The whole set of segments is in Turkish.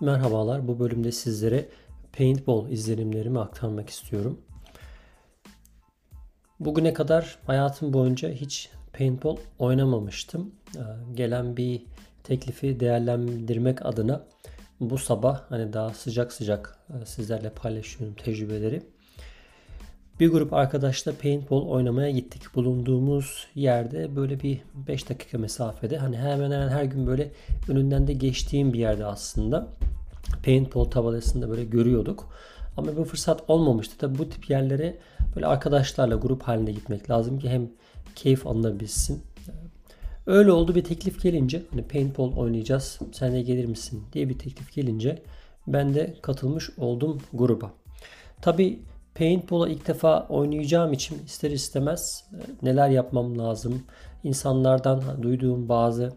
Merhabalar. Bu bölümde sizlere paintball izlenimlerimi aktarmak istiyorum. Bugüne kadar hayatım boyunca hiç paintball oynamamıştım. Ee, gelen bir teklifi değerlendirmek adına bu sabah hani daha sıcak sıcak e, sizlerle paylaşıyorum tecrübeleri. Bir grup arkadaşla paintball oynamaya gittik. Bulunduğumuz yerde böyle bir 5 dakika mesafede. Hani hemen hemen her gün böyle önünden de geçtiğim bir yerde aslında. Paintball tabelasında böyle görüyorduk. Ama bu fırsat olmamıştı. Tabi bu tip yerlere böyle arkadaşlarla grup halinde gitmek lazım ki hem keyif alınabilsin. Öyle oldu bir teklif gelince hani paintball oynayacağız sen de gelir misin diye bir teklif gelince ben de katılmış oldum gruba. Tabi Paintball'a ilk defa oynayacağım için ister istemez e, neler yapmam lazım. İnsanlardan duyduğum bazı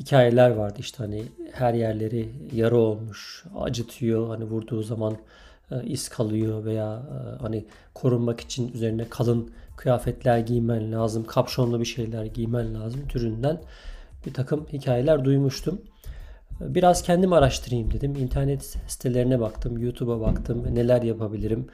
hikayeler vardı işte hani her yerleri yara olmuş, acıtıyor hani vurduğu zaman e, iz kalıyor veya e, hani korunmak için üzerine kalın kıyafetler giymen lazım, kapşonlu bir şeyler giymen lazım türünden bir takım hikayeler duymuştum. Biraz kendim araştırayım dedim. İnternet sitelerine baktım, YouTube'a baktım. Neler yapabilirim?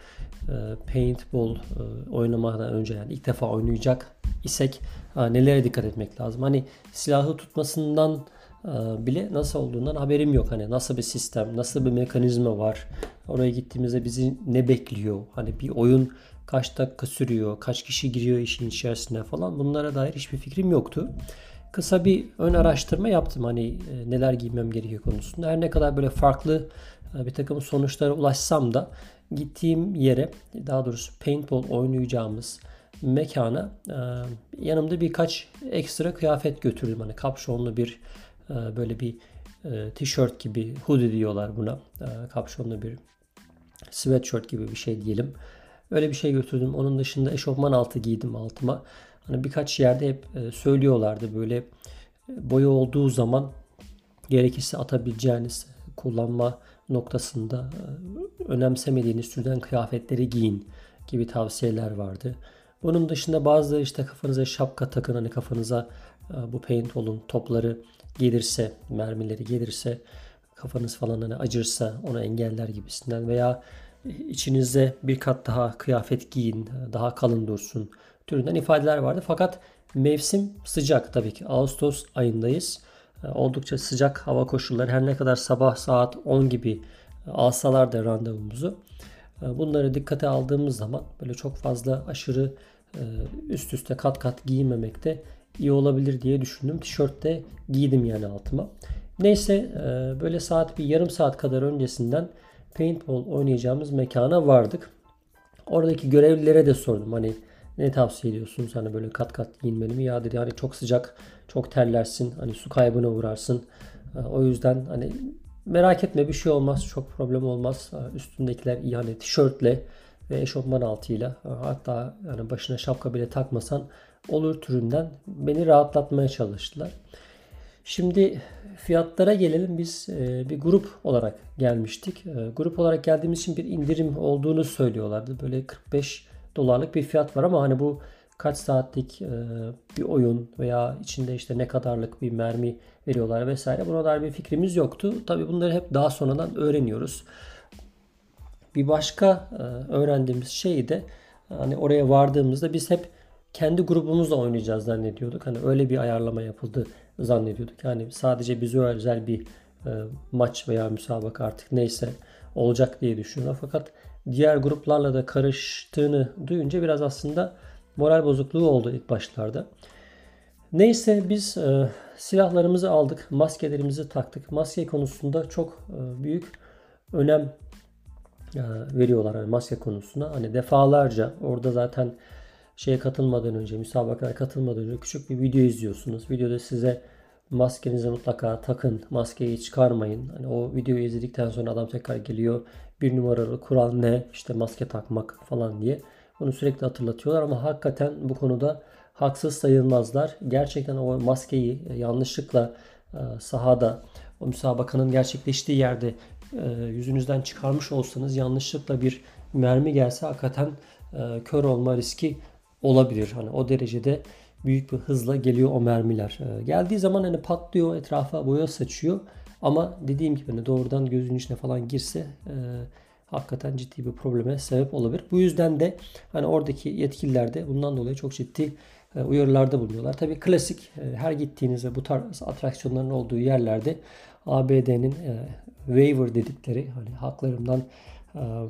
Ee, paintball e, oynamadan önce yani ilk defa oynayacak isek nelere dikkat etmek lazım? Hani silahı tutmasından e, bile nasıl olduğundan haberim yok. Hani nasıl bir sistem, nasıl bir mekanizma var? Oraya gittiğimizde bizi ne bekliyor? Hani bir oyun kaç dakika sürüyor, kaç kişi giriyor işin içerisine falan bunlara dair hiçbir fikrim yoktu kısa bir ön araştırma yaptım hani e, neler giymem gerekiyor konusunda. Her ne kadar böyle farklı e, bir takım sonuçlara ulaşsam da gittiğim yere daha doğrusu paintball oynayacağımız mekana e, yanımda birkaç ekstra kıyafet götürdüm. Hani kapşonlu bir böyle bir tişört gibi hoodie diyorlar buna. Kapşonlu bir sweatshirt gibi bir şey diyelim. Öyle bir şey götürdüm. Onun dışında eşofman altı giydim altıma. Hani birkaç yerde hep e, söylüyorlardı böyle e, boya olduğu zaman gerekirse atabileceğiniz kullanma noktasında e, önemsemediğiniz türden kıyafetleri giyin gibi tavsiyeler vardı. Bunun dışında bazıları işte kafanıza şapka takın hani kafanıza bu paintball'un topları gelirse, mermileri gelirse kafanız falan hani acırsa onu engeller gibisinden veya içinizde bir kat daha kıyafet giyin, daha kalın dursun türünden ifadeler vardı. Fakat mevsim sıcak tabii ki. Ağustos ayındayız. Ee, oldukça sıcak hava koşulları her ne kadar sabah saat 10 gibi e, alsalar da randevumuzu e, bunları dikkate aldığımız zaman böyle çok fazla aşırı e, üst üste kat kat giyinmemekte iyi olabilir diye düşündüm. Tişört de giydim yani altıma. Neyse böyle saat bir yarım saat kadar öncesinden paintball oynayacağımız mekana vardık. Oradaki görevlilere de sordum. Hani ne tavsiye ediyorsunuz? Hani böyle kat kat giyinmeli mi? Ya dedi hani çok sıcak, çok terlersin. Hani su kaybına uğrarsın. Ee, o yüzden hani merak etme bir şey olmaz. Çok problem olmaz. Ee, üstündekiler iyi hani tişörtle ve eşofman altıyla e, hatta yani başına şapka bile takmasan olur türünden beni rahatlatmaya çalıştılar. Şimdi fiyatlara gelelim. Biz e, bir grup olarak gelmiştik. Grup olarak geldiğimiz için bir indirim olduğunu söylüyorlardı. Böyle 45 dolarlık bir fiyat var ama hani bu kaç saatlik e, bir oyun veya içinde işte ne kadarlık bir mermi veriyorlar vesaire buna dair bir fikrimiz yoktu. Tabi bunları hep daha sonradan öğreniyoruz. Bir başka e, öğrendiğimiz şey de hani oraya vardığımızda biz hep kendi grubumuzla oynayacağız zannediyorduk. Hani öyle bir ayarlama yapıldı zannediyorduk. Yani sadece bize özel bir e, maç veya müsabaka artık neyse olacak diye düşünüyorlar. Fakat diğer gruplarla da karıştığını duyunca biraz aslında moral bozukluğu oldu ilk başlarda. Neyse biz e, silahlarımızı aldık, maskelerimizi taktık. Maske konusunda çok e, büyük önem e, veriyorlar hani maske konusuna. Hani defalarca orada zaten şeye katılmadan önce, müsabakaya katılmadan önce küçük bir video izliyorsunuz. Videoda size maskenizi mutlaka takın, maskeyi çıkarmayın. Hani o videoyu izledikten sonra adam tekrar geliyor. Bir numaralı kural ne? İşte maske takmak falan diye. Bunu sürekli hatırlatıyorlar ama hakikaten bu konuda haksız sayılmazlar. Gerçekten o maskeyi yanlışlıkla e, sahada o müsabakanın gerçekleştiği yerde e, yüzünüzden çıkarmış olsanız yanlışlıkla bir mermi gelse hakikaten e, kör olma riski olabilir. Hani o derecede büyük bir hızla geliyor o mermiler. Geldiği zaman hani patlıyor, etrafa boya saçıyor. Ama dediğim gibi hani doğrudan gözün içine falan girse e, hakikaten ciddi bir probleme sebep olabilir. Bu yüzden de hani oradaki yetkililer de bundan dolayı çok ciddi e, uyarılarda bulunuyorlar. Tabii klasik e, her gittiğinizde bu tarz atraksiyonların olduğu yerlerde ABD'nin e, waiver dedikleri hani haklarımdan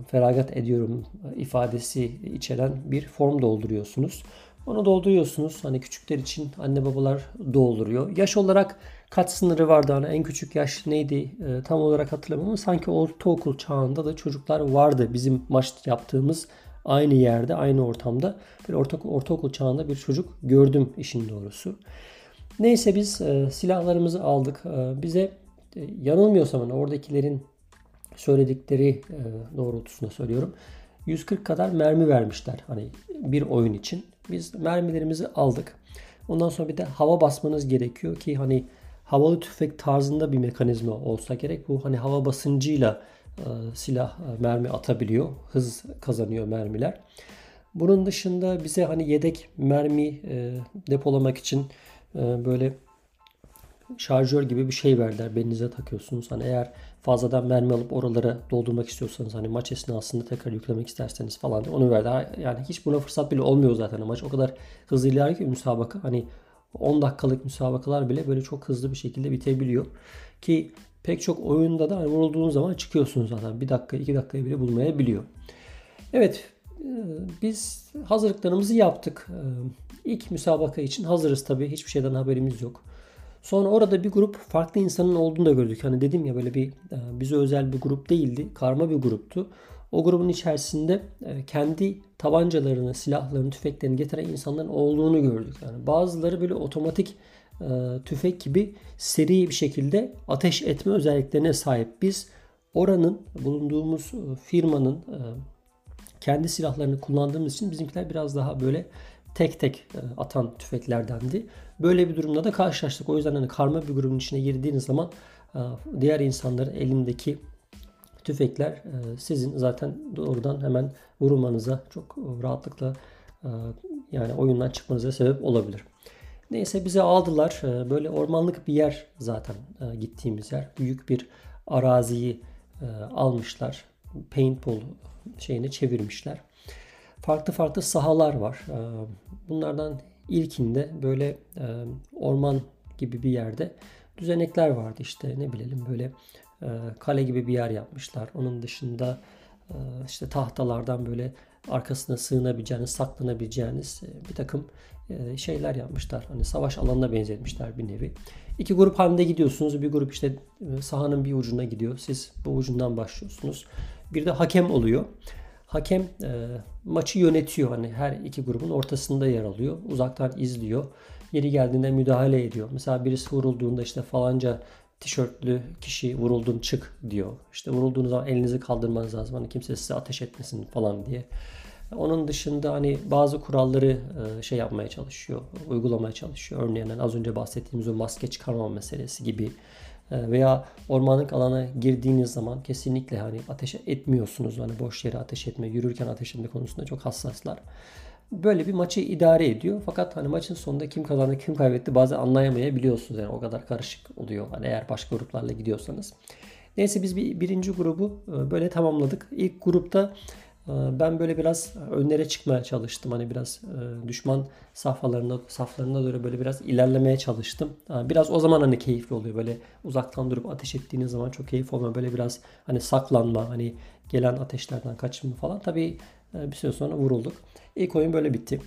feragat ediyorum ifadesi içeren bir form dolduruyorsunuz. Onu dolduruyorsunuz. Hani küçükler için anne babalar dolduruyor. Yaş olarak kaç sınırı vardı? Hani en küçük yaş neydi? tam olarak hatırlamıyorum ama sanki ortaokul çağında da çocuklar vardı. Bizim maç yaptığımız aynı yerde, aynı ortamda bir ortaokul, ortaokul çağında bir çocuk gördüm işin doğrusu. Neyse biz e, silahlarımızı aldık. E, bize e, yanılmıyorsam hani oradakilerin söyledikleri e, doğrultusunda söylüyorum. 140 kadar mermi vermişler hani bir oyun için. Biz mermilerimizi aldık. Ondan sonra bir de hava basmanız gerekiyor ki hani havalı tüfek tarzında bir mekanizma olsa gerek. Bu hani hava basıncıyla e, silah e, mermi atabiliyor. Hız kazanıyor mermiler. Bunun dışında bize hani yedek mermi e, depolamak için böyle şarjör gibi bir şey verdiler. Belinize takıyorsunuz. Hani eğer fazladan mermi alıp oralara doldurmak istiyorsanız hani maç esnasında tekrar yüklemek isterseniz falan onu verdi. Yani hiç buna fırsat bile olmuyor zaten. Maç o kadar hızlı ilerliyor ki müsabaka. Hani 10 dakikalık müsabakalar bile böyle çok hızlı bir şekilde bitebiliyor. Ki pek çok oyunda da hani vurulduğunuz zaman çıkıyorsunuz zaten. Bir dakika, iki dakikayı bile bulmayabiliyor. Evet, e, biz hazırlıklarımızı yaptık. E, ilk müsabaka için hazırız tabii. Hiçbir şeyden haberimiz yok. Sonra orada bir grup farklı insanın olduğunu da gördük. Hani dedim ya böyle bir e, bize özel bir grup değildi. Karma bir gruptu. O grubun içerisinde kendi tabancalarını, silahlarını, tüfeklerini getiren insanların olduğunu gördük. Yani bazıları böyle otomatik e, tüfek gibi seri bir şekilde ateş etme özelliklerine sahip. Biz oranın bulunduğumuz e, firmanın e, kendi silahlarını kullandığımız için bizimkiler biraz daha böyle tek tek atan tüfeklerdendi. Böyle bir durumda da karşılaştık. O yüzden hani karma bir grubun içine girdiğiniz zaman diğer insanların elindeki tüfekler sizin zaten doğrudan hemen vurulmanıza çok rahatlıkla yani oyundan çıkmanıza sebep olabilir. Neyse bizi aldılar. Böyle ormanlık bir yer zaten e, gittiğimiz yer. Büyük bir araziyi e, almışlar. Paintball şeyini çevirmişler. Farklı farklı sahalar var. Ee, bunlardan ilkinde böyle e, orman gibi bir yerde düzenekler vardı işte ne bilelim böyle kale gibi bir yer yapmışlar. Onun dışında işte tahtalardan böyle arkasına sığınabileceğiniz, saklanabileceğiniz bir takım e, şeyler yapmışlar. Hani savaş alanına benzetmişler bir nevi. İki grup halinde gidiyorsunuz. Bir grup işte e, sahanın bir ucuna gidiyor. Siz bu ucundan başlıyorsunuz. Bir de hakem oluyor. Hakem e, maçı yönetiyor. Hani her iki grubun ortasında yer alıyor. Uzaktan izliyor. Yeri geldiğinde müdahale ediyor. Mesela birisi vurulduğunda işte falanca tişörtlü kişi vuruldun çık diyor. İşte vurulduğunuz zaman elinizi kaldırmanız lazım. Hani kimse size ateş etmesin falan diye. Onun dışında hani bazı kuralları e, şey yapmaya çalışıyor, uygulamaya çalışıyor. Örneğin az önce bahsettiğimiz o maske çıkarma meselesi gibi veya ormanlık alana girdiğiniz zaman kesinlikle hani ateş etmiyorsunuz. Hani boş yere ateş etme, yürürken ateş etme konusunda çok hassaslar. Böyle bir maçı idare ediyor. Fakat hani maçın sonunda kim kazandı, kim kaybetti bazen anlayamayabiliyorsunuz. Yani o kadar karışık oluyor. Hani eğer başka gruplarla gidiyorsanız. Neyse biz bir birinci grubu e, böyle tamamladık. İlk grupta ee, ben böyle biraz önlere çıkmaya çalıştım. Hani biraz e, düşman safhalarında saflarında doğru böyle biraz ilerlemeye çalıştım. Biraz o zaman hani keyifli oluyor. Böyle uzaktan durup ateş ettiğiniz zaman çok keyif olmuyor. Böyle biraz hani saklanma, hani gelen ateşlerden kaçınma falan. Tabii e, bir süre sonra vurulduk. İlk oyun böyle bitti.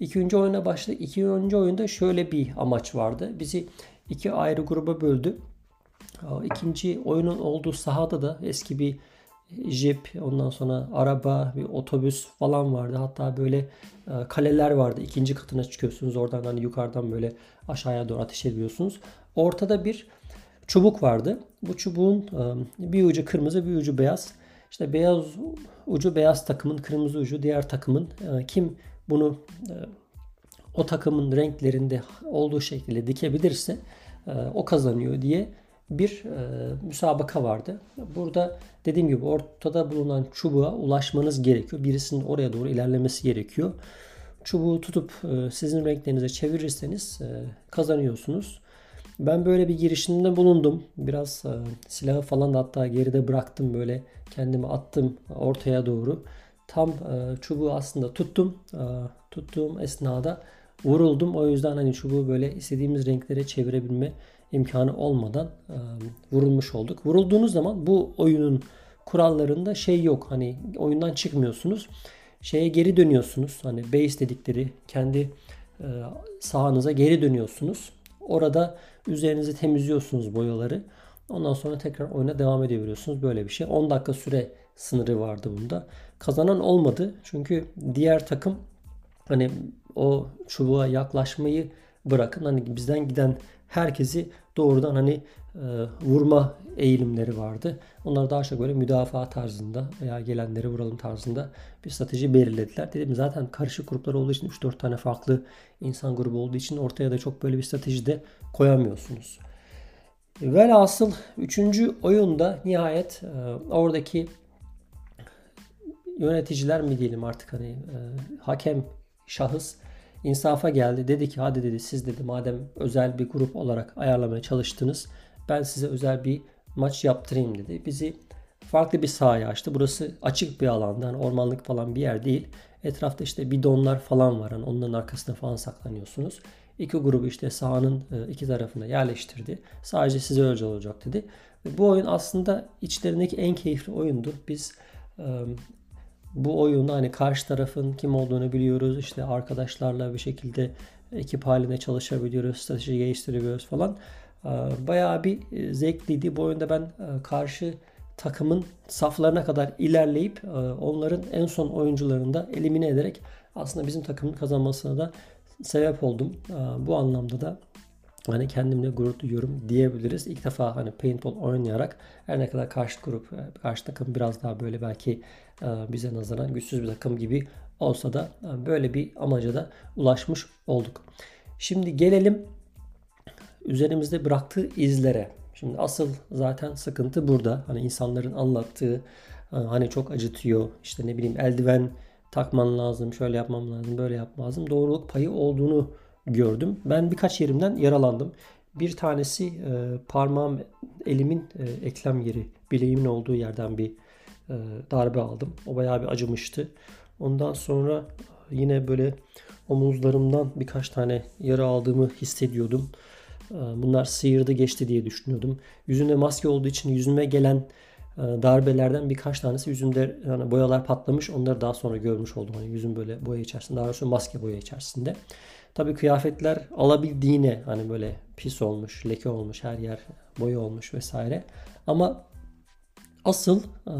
İkinci oyuna başladık. İkinci oyunda şöyle bir amaç vardı. Bizi iki ayrı gruba böldü. İkinci oyunun olduğu sahada da eski bir jip, ondan sonra araba, bir otobüs falan vardı. Hatta böyle e, kaleler vardı. İkinci katına çıkıyorsunuz. Oradan hani yukarıdan böyle aşağıya doğru ateş ediyorsunuz. Ortada bir çubuk vardı. Bu çubuğun e, bir ucu kırmızı, bir ucu beyaz. İşte beyaz ucu beyaz takımın, kırmızı ucu diğer takımın. E, kim bunu o takımın renklerinde olduğu şekilde dikebilirse o kazanıyor diye bir e, müsabaka vardı. Burada dediğim gibi ortada bulunan çubuğa ulaşmanız gerekiyor. Birisinin oraya doğru ilerlemesi gerekiyor. Çubuğu tutup e, sizin renklerinize çevirirseniz e, kazanıyorsunuz. Ben böyle bir girişimde bulundum. Biraz e, silahı falan da hatta geride bıraktım böyle kendimi attım ortaya doğru. Tam e, çubuğu aslında tuttum. E, tuttuğum esnada vuruldum. O yüzden hani çubuğu böyle istediğimiz renklere çevirebilme imkanı olmadan e, vurulmuş olduk. Vurulduğunuz zaman bu oyunun kurallarında şey yok. Hani oyundan çıkmıyorsunuz. Şeye geri dönüyorsunuz. Hani base dedikleri kendi e, sahanıza geri dönüyorsunuz. Orada üzerinizi temizliyorsunuz boyaları. Ondan sonra tekrar oyuna devam edebiliyorsunuz. Böyle bir şey. 10 dakika süre sınırı vardı bunda. Kazanan olmadı. Çünkü diğer takım hani o çubuğa yaklaşmayı bırakın. Hani bizden giden herkesi doğrudan hani e, vurma eğilimleri vardı. Onlar daha çok böyle müdafaa tarzında veya gelenleri vuralım tarzında bir strateji belirlediler. Dedim zaten karışık gruplar olduğu için 3-4 tane farklı insan grubu olduğu için ortaya da çok böyle bir strateji de koyamıyorsunuz. Velhasıl 3. oyunda nihayet e, oradaki yöneticiler mi diyelim artık hani e, hakem şahıs insafa geldi. Dedi ki hadi dedi siz dedi madem özel bir grup olarak ayarlamaya çalıştınız ben size özel bir maç yaptırayım dedi. Bizi farklı bir sahaya açtı. Burası açık bir alanda. Yani ormanlık falan bir yer değil. Etrafta işte bidonlar falan var. Yani onların arkasında falan saklanıyorsunuz. İki grubu işte sahanın e, iki tarafına yerleştirdi. Sadece size özel olacak dedi. Bu oyun aslında içlerindeki en keyifli oyundu. Biz bu oyunda hani karşı tarafın kim olduğunu biliyoruz. İşte arkadaşlarla bir şekilde ekip halinde çalışabiliyoruz. Strateji geliştirebiliyoruz falan. Bayağı bir e, zevkliydi. Bu oyunda ben e, karşı takımın saflarına kadar ilerleyip e, onların en son oyuncularını da elimine ederek aslında bizim takımın kazanmasına da sebep oldum. Bu anlamda da hani kendimle gurur duyuyorum diyebiliriz. İlk defa hani paintball oynayarak her ne kadar karşı grup, karşı takım biraz daha böyle belki bize nazaran güçsüz bir takım gibi olsa da böyle bir amaca da ulaşmış olduk. Şimdi gelelim üzerimizde bıraktığı izlere. Şimdi asıl zaten sıkıntı burada. Hani insanların anlattığı e, hani çok acıtıyor. İşte ne bileyim eldiven takman lazım, şöyle yapmam lazım, böyle yapmam lazım. Doğruluk payı olduğunu gördüm. Ben birkaç yerimden yaralandım. Bir tanesi e, parmağım, elimin e, eklem yeri, bileğimin olduğu yerden bir e, darbe aldım. O bayağı bir acımıştı. Ondan sonra yine böyle omuzlarımdan birkaç tane yara aldığımı hissediyordum. Ee, bunlar sıyırdı geçti diye düşünüyordum. Yüzümde maske olduğu için yüzüme gelen e, darbelerden birkaç tanesi yüzümde yani boyalar patlamış. Onları daha sonra görmüş oldum. Hani yüzüm böyle boya içerisinde. Daha sonra maske boya içerisinde. Tabi kıyafetler alabildiğine hani böyle pis olmuş, leke olmuş, her yer boya olmuş vesaire. Ama asıl e,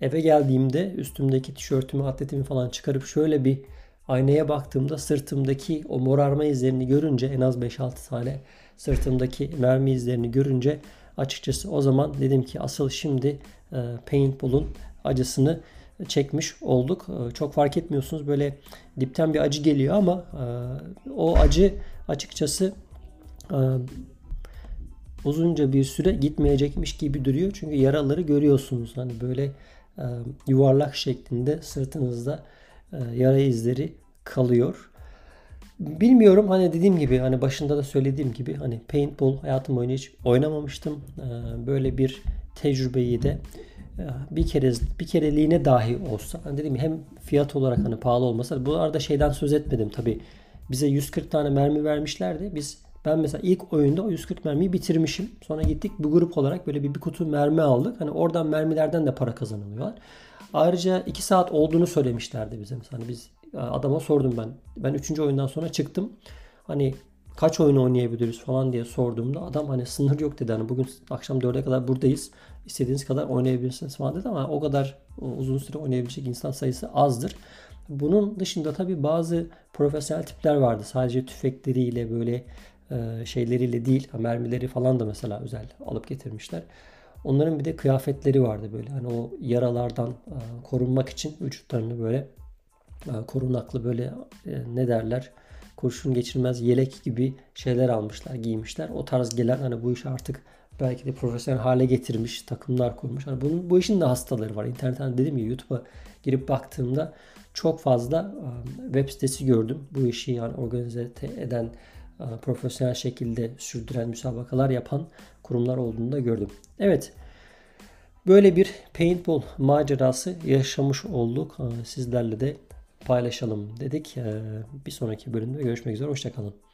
eve geldiğimde üstümdeki tişörtümü, atletimi falan çıkarıp şöyle bir Aynaya baktığımda sırtımdaki o morarma izlerini görünce en az 5-6 tane sırtımdaki mermi izlerini görünce açıkçası o zaman dedim ki asıl şimdi e, paintball'un acısını çekmiş olduk. E, çok fark etmiyorsunuz böyle dipten bir acı geliyor ama e, o acı açıkçası e, uzunca bir süre gitmeyecekmiş gibi duruyor. Çünkü yaraları görüyorsunuz. Hani böyle e, yuvarlak şeklinde sırtınızda e, yara izleri kalıyor. Bilmiyorum hani dediğim gibi hani başında da söylediğim gibi hani paintball hayatım boyunca hiç oynamamıştım. E, böyle bir tecrübeyi de e, bir kere bir kereliğine dahi olsa hani dedim hem fiyat olarak hani pahalı olmasa bu arada şeyden söz etmedim tabi bize 140 tane mermi vermişlerdi. Biz ben mesela ilk oyunda o 140 mermiyi bitirmişim. Sonra gittik bu grup olarak böyle bir, bir kutu mermi aldık. Hani oradan mermilerden de para kazanılıyorlar. Ayrıca 2 saat olduğunu söylemişlerdi bize. Mesela hani biz adama sordum ben. Ben 3. oyundan sonra çıktım. Hani kaç oyun oynayabiliriz falan diye sorduğumda adam hani sınır yok dedi. Hani bugün akşam 4'e kadar buradayız. İstediğiniz kadar oynayabilirsiniz falan dedi ama o kadar uzun süre oynayabilecek insan sayısı azdır. Bunun dışında tabi bazı profesyonel tipler vardı. Sadece tüfekleriyle böyle e, şeyleriyle değil. Mermileri falan da mesela özel alıp getirmişler. Onların bir de kıyafetleri vardı böyle. Hani o yaralardan e, korunmak için vücutlarını böyle e, korunaklı böyle e, ne derler kurşun geçirmez yelek gibi şeyler almışlar, giymişler. O tarz gelen hani bu iş artık belki de profesyonel hale getirmiş, takımlar kurmuş. Hani bunun bu işin de hastaları var. İnternetten dedim ya YouTube'a girip baktığımda çok fazla web sitesi gördüm. Bu işi yani organize eden e, profesyonel şekilde sürdüren müsabakalar yapan kurumlar olduğunu da gördüm. Evet. Böyle bir paintball macerası yaşamış olduk. E, sizlerle de paylaşalım dedik. E, bir sonraki bölümde görüşmek üzere. Hoşçakalın.